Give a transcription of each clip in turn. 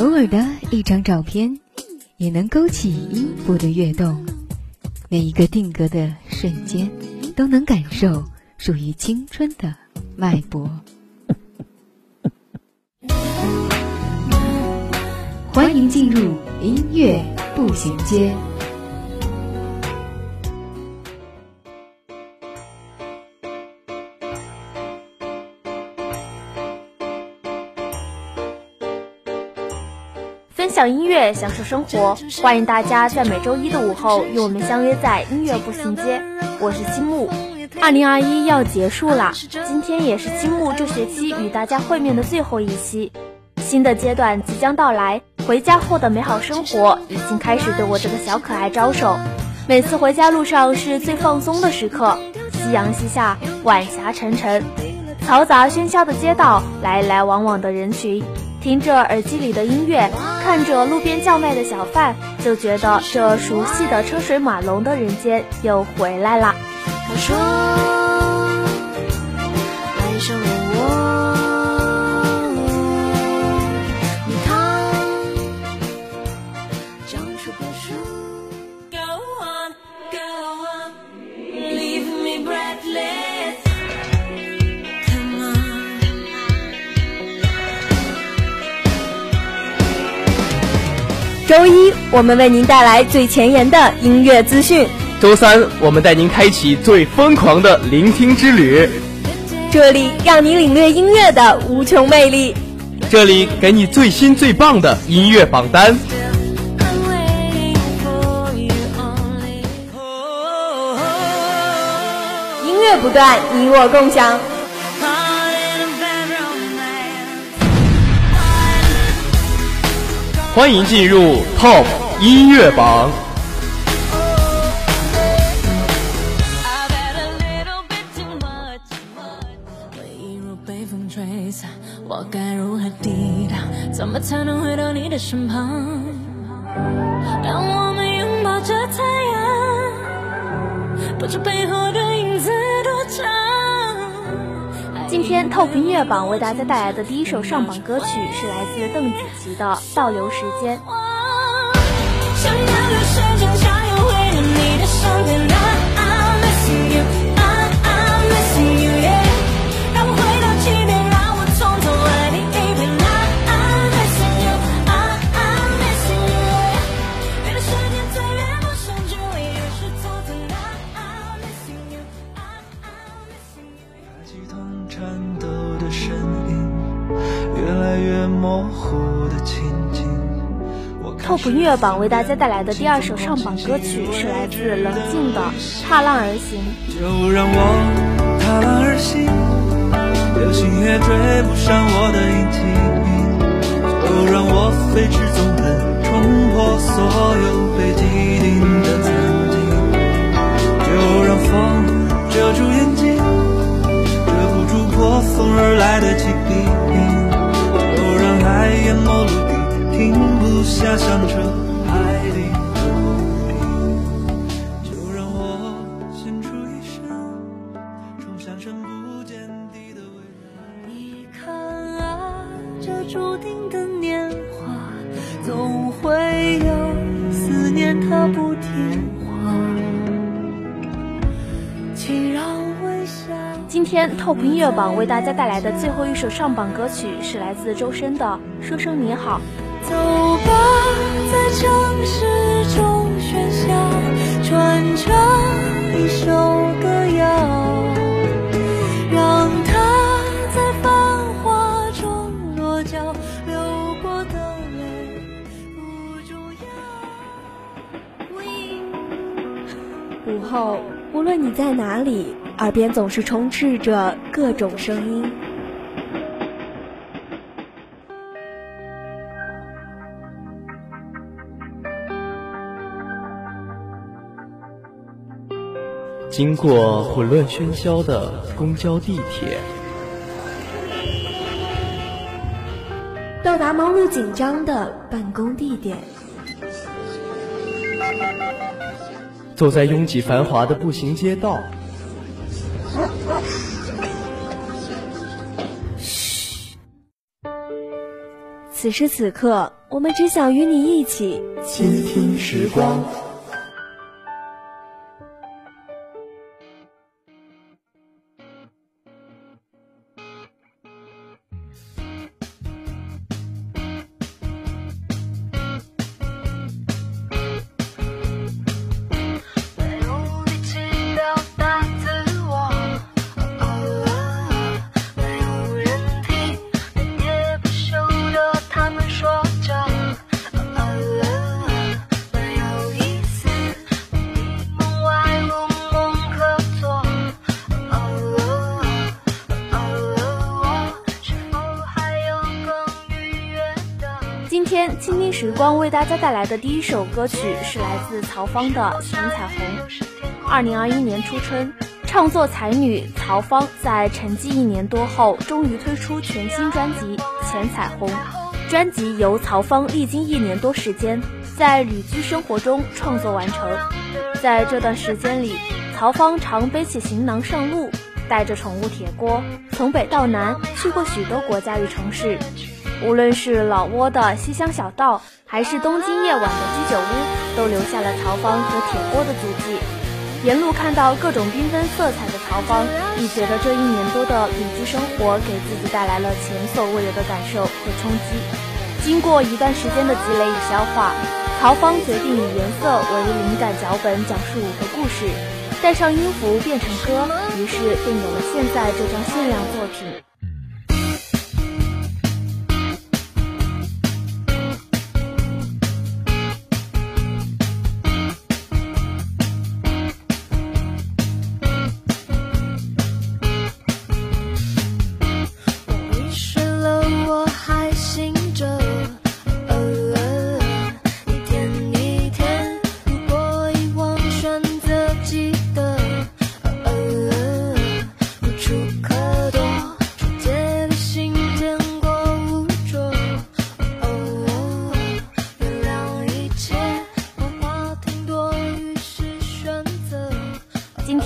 偶尔的一张照片，也能勾起音符的跃动。每一个定格的瞬间，都能感受属于青春的脉搏。欢迎进入音乐步行街。享音乐，享受生活，欢迎大家在每周一的午后与我们相约在音乐步行街。我是金木，二零二一要结束啦，今天也是金木这学期与大家会面的最后一期，新的阶段即将到来，回家后的美好生活已经开始对我这个小可爱招手。每次回家路上是最放松的时刻，夕阳西下，晚霞沉沉，嘈杂喧嚣的街道，来来往往的人群。听着耳机里的音乐，看着路边叫卖的小贩，就觉得这熟悉的车水马龙的人间又回来了。他说爱上你我们为您带来最前沿的音乐资讯；周三，我们带您开启最疯狂的聆听之旅，这里让你领略音乐的无穷魅力。这里给你最新最棒的音乐榜单。音乐不断，你我共享。欢迎进入 Top 音乐榜。我该如何抵挡？怎么才能回到你的身旁？让我们拥抱着太阳，不知背后的影子多长。今天 TOP 音乐榜为大家带来的第一首上榜歌曲是来自邓紫棋的《倒流时间》。想要的时间想要回到你的身边 TOP 音乐榜为大家带来的第二首上榜歌曲是来自冷静的《踏浪而行》。就让我踏浪而行，流星也追不上我的引擎。就让我飞驰纵横，冲破所有被既定的曾经。就让风遮住眼睛，遮不住破风而来的疾病。就让爱淹没陆地，停不下响彻海底的空瓶。就让我献出一生，冲向深不见底的。你看啊，这注定的年华，总会有思念它不听话。请让微笑。今天 TOP 音乐榜为大家带来的最后一首上榜歌曲是来自周深的《说声你好》。走吧，在城市中喧嚣，传唱一首歌谣，让它在繁华中落脚，流过的泪。午后，无论你在哪里，耳边总是充斥着各种声音。经过混乱喧嚣的公交、地铁，到达忙碌紧张的办公地点，走在拥挤繁华的步行街道，此时此刻，我们只想与你一起倾听时光。时光为大家带来的第一首歌曲是来自曹芳的《全彩虹》。二零二一年初春，唱作才女曹芳在沉寂一年多后，终于推出全新专辑《浅彩虹》。专辑由曹芳历经一年多时间，在旅居生活中创作完成。在这段时间里，曹芳常背起行囊上路，带着宠物铁锅，从北到南去过许多国家与城市。无论是老挝的西乡小道，还是东京夜晚的居酒屋，都留下了曹芳和铁锅的足迹。沿路看到各种缤纷色彩的曹芳，亦觉得这一年多的旅居生活给自己带来了前所未有的感受和冲击。经过一段时间的积累与消化，曹芳决定以颜色为灵感脚本，讲述五个故事，带上音符变成歌，于是便有了现在这张限量作品。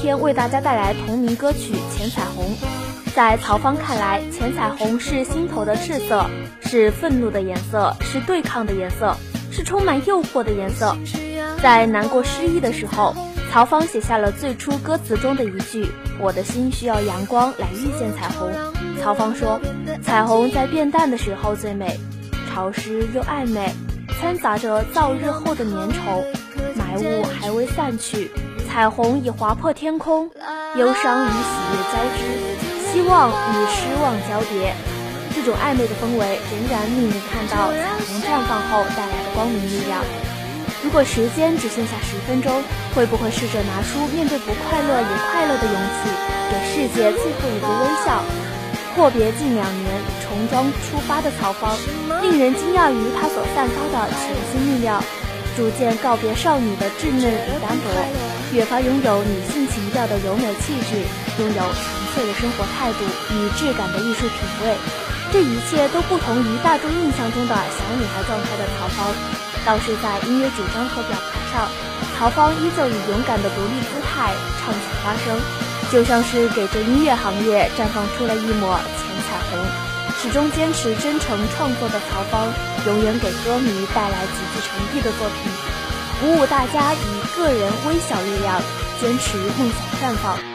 天为大家带来同名歌曲《浅彩虹》。在曹芳看来，浅彩虹是心头的赤色，是愤怒的颜色，是对抗的颜色，是充满诱惑的颜色。在难过失意的时候，曹芳写下了最初歌词中的一句：“我的心需要阳光来遇见彩虹。”曹芳说：“彩虹在变淡的时候最美，潮湿又暧昧，掺杂着燥热后的粘稠，霾雾还未散去。”彩虹已划破天空，忧伤与喜悦交织，希望与失望交叠。这种暧昧的氛围，仍然令你看到彩虹绽放后带来的光明力量。如果时间只剩下十分钟，会不会试着拿出面对不快乐也快乐的勇气，给世界最后一个微笑？阔别近两年，重装出发的曹芳，令人惊讶于她所散发的全新力量。逐渐告别少女的稚嫩与单薄，越发拥有女性情调的柔美气质，拥有纯粹的生活态度与质感的艺术品味。这一切都不同于大众印象中的小女孩状态的曹芳，倒是在音乐主张和表达上，曹芳依旧以勇敢的独立姿态唱起发声，就像是给这音乐行业绽放出了一抹浅彩虹。始终坚持真诚创作的曹芳，永远给歌迷带来极具诚意的作品，鼓舞大家以个人微小力量坚持梦想绽放。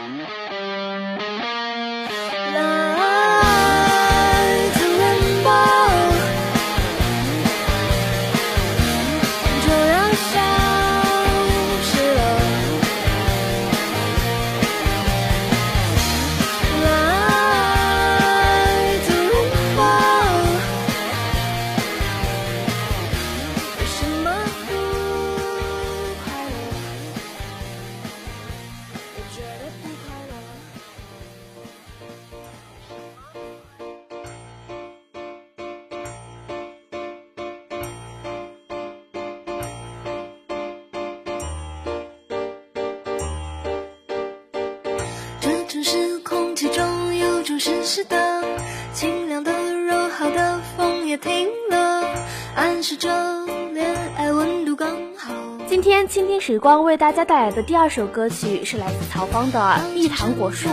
也停了，暗示着恋爱温度刚好。今天倾听时光为大家带来的第二首歌曲是来自曹芳的《蜜糖果树》。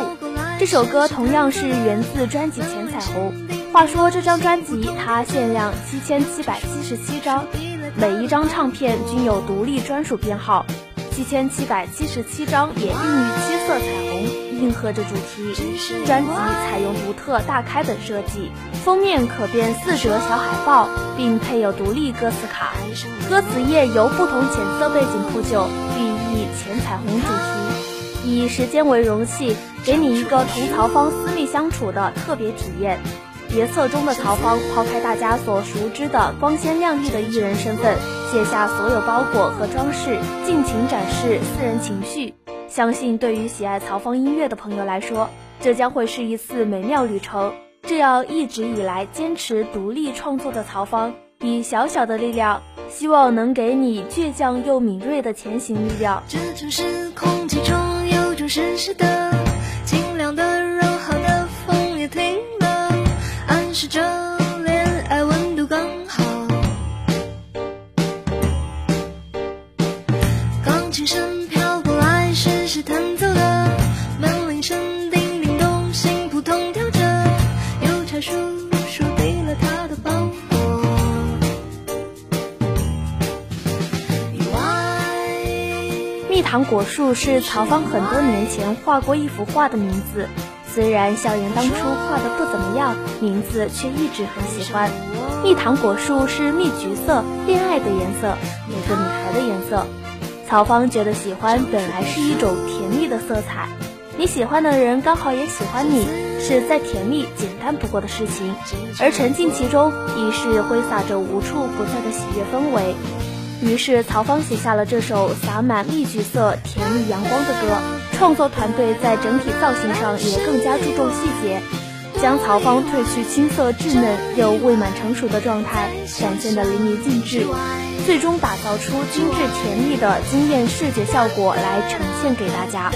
这首歌同样是源自专辑《浅彩虹》。话说这张专辑它限量七千七百七十七张，每一张唱片均有独立专属编号。七千七百七十七张也孕育七色彩虹，应和着主题。专辑采用独特大开本设计，封面可变四折小海报，并配有独立歌词卡。歌词页由不同浅色背景铺就，寓意浅彩虹主题。以时间为容器，给你一个同曹芳私密相处的特别体验。别册中的曹芳抛开大家所熟知的光鲜亮丽的艺人身份，卸下所有包裹和装饰，尽情展示私人情绪。相信对于喜爱曹方音乐的朋友来说，这将会是一次美妙旅程。这样一直以来坚持独立创作的曹方，以小小的力量，希望能给你倔强又敏锐的前行力量。这城市空气中有种湿湿的、糖果树是曹芳很多年前画过一幅画的名字，虽然校园当初画的不怎么样，名字却一直很喜欢。蜜糖果树是蜜橘色，恋爱的颜色，每个女孩的颜色。曹芳觉得喜欢本来是一种甜蜜的色彩，你喜欢的人刚好也喜欢你，是再甜蜜简单不过的事情，而沉浸其中已是挥洒着无处不在的喜悦氛围。于是曹芳写下了这首洒满蜜橘色、甜蜜阳光的歌。创作团队在整体造型上也更加注重细节，将曹芳褪去青涩稚嫩又未满成熟的状态展现得淋漓尽致，最终打造出精致甜蜜的惊艳视觉效果来呈现给大家。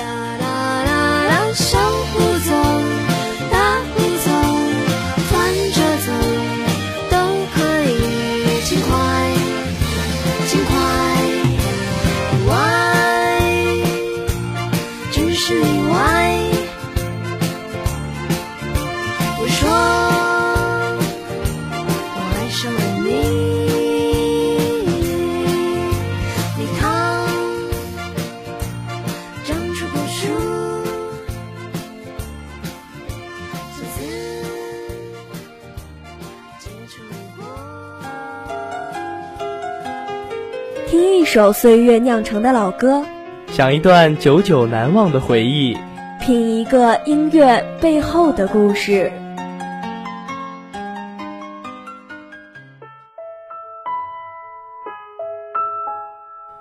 首岁月酿成的老歌，想一段久久难忘的回忆。品一个音乐背后的故事。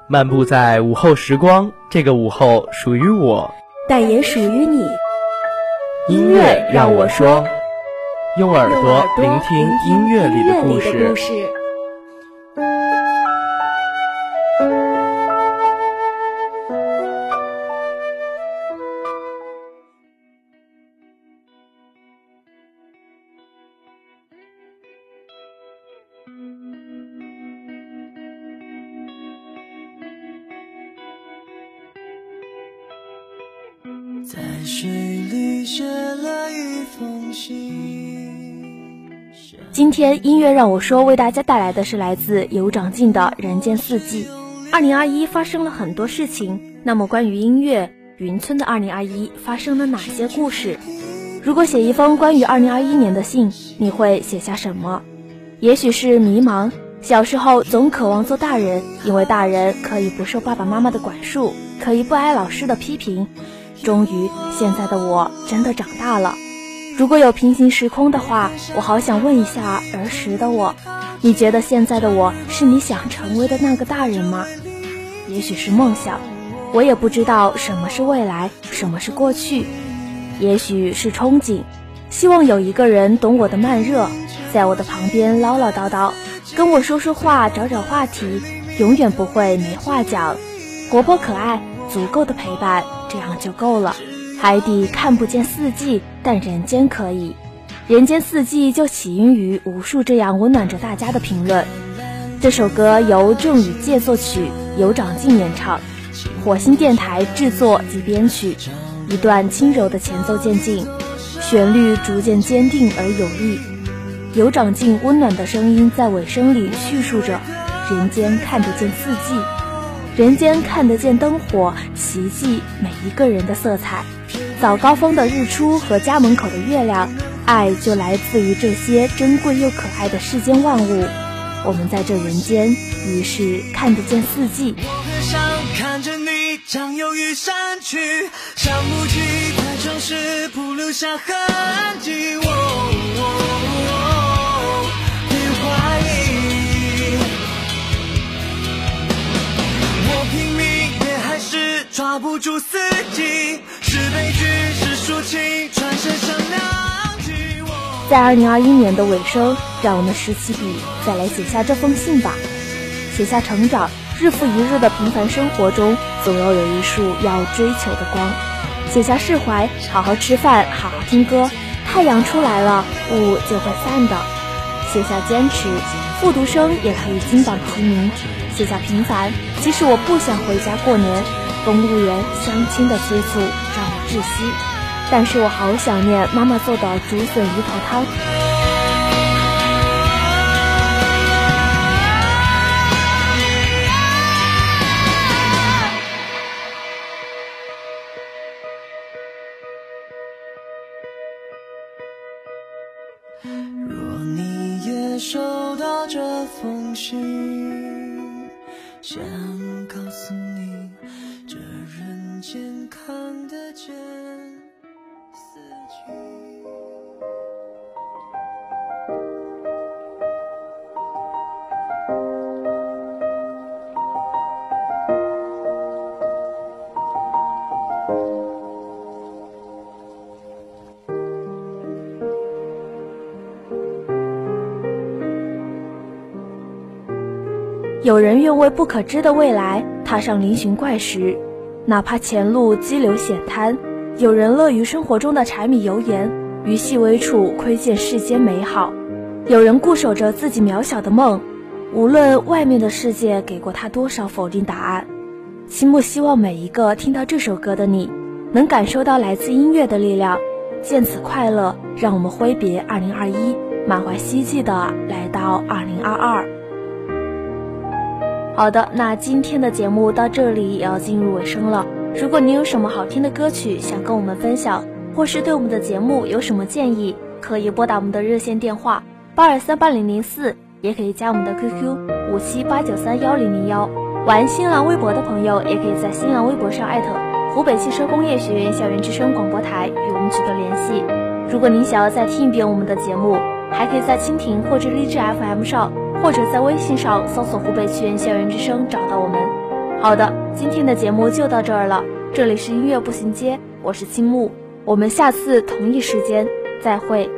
漫步在午后时光，这个午后属于我。但也属于你。音乐让我说，用耳朵聆听音乐里的故事。今天音乐让我说为大家带来的是来自有长进的《人间四季》。二零二一发生了很多事情，那么关于音乐，云村的二零二一发生了哪些故事？如果写一封关于二零二一年的信，你会写下什么？也许是迷茫。小时候总渴望做大人，因为大人可以不受爸爸妈妈的管束，可以不挨老师的批评。终于，现在的我真的长大了。如果有平行时空的话，我好想问一下儿时的我：你觉得现在的我是你想成为的那个大人吗？也许是梦想，我也不知道什么是未来，什么是过去。也许是憧憬，希望有一个人懂我的慢热，在我的旁边唠唠叨叨，跟我说说话，找找话题，永远不会没话讲。活泼可爱，足够的陪伴，这样就够了。海底看不见四季，但人间可以。人间四季就起因于无数这样温暖着大家的评论。这首歌由郑宇健作曲，由长靖演唱，火星电台制作及编曲。一段轻柔的前奏渐进，旋律逐渐坚定而有力。有长靖温暖的声音在尾声里叙述着：人间看得见四季，人间看得见灯火，奇迹每一个人的色彩。早高峰的日出和家门口的月亮，爱就来自于这些珍贵又可爱的世间万物。我们在这人间，于是看得见四季。想看着你将忧郁散去，想不起在城市不留下痕迹。我别怀疑，我拼命也还是抓不住四季，是悲剧是抒情，转身成两极。我在二零二一年的尾声，让我们拾起笔，再来写下这封信吧，写下成长。日复一日的平凡生活中，总要有一束要追求的光。写下释怀，好好吃饭，好好听歌。太阳出来了，雾就会散的。写下坚持，复读生也可以金榜题名。写下平凡，即使我不想回家过年，公务员、相亲的催促让我窒息，但是我好想念妈妈做的竹笋鱼头汤。若你也收到这封信，想有人愿为不可知的未来踏上嶙峋怪石，哪怕前路激流险滩；有人乐于生活中的柴米油盐，于细微处窥见世间美好；有人固守着自己渺小的梦，无论外面的世界给过他多少否定答案。青木希望每一个听到这首歌的你，能感受到来自音乐的力量。见此快乐，让我们挥别2021，满怀希冀的来到2022。好的，那今天的节目到这里也要进入尾声了。如果你有什么好听的歌曲想跟我们分享，或是对我们的节目有什么建议，可以拨打我们的热线电话八二三八零零四，也可以加我们的 QQ 五七八九三幺零零幺。玩新浪微博的朋友，也可以在新浪微博上艾特湖北汽车工业学院校园之声广播台与我们取得联系。如果您想要再听一遍我们的节目，还可以在蜻蜓或者荔枝 FM 上。或者在微信上搜索“湖北屈原校园之声”找到我们。好的，今天的节目就到这儿了。这里是音乐步行街，我是青木，我们下次同一时间再会。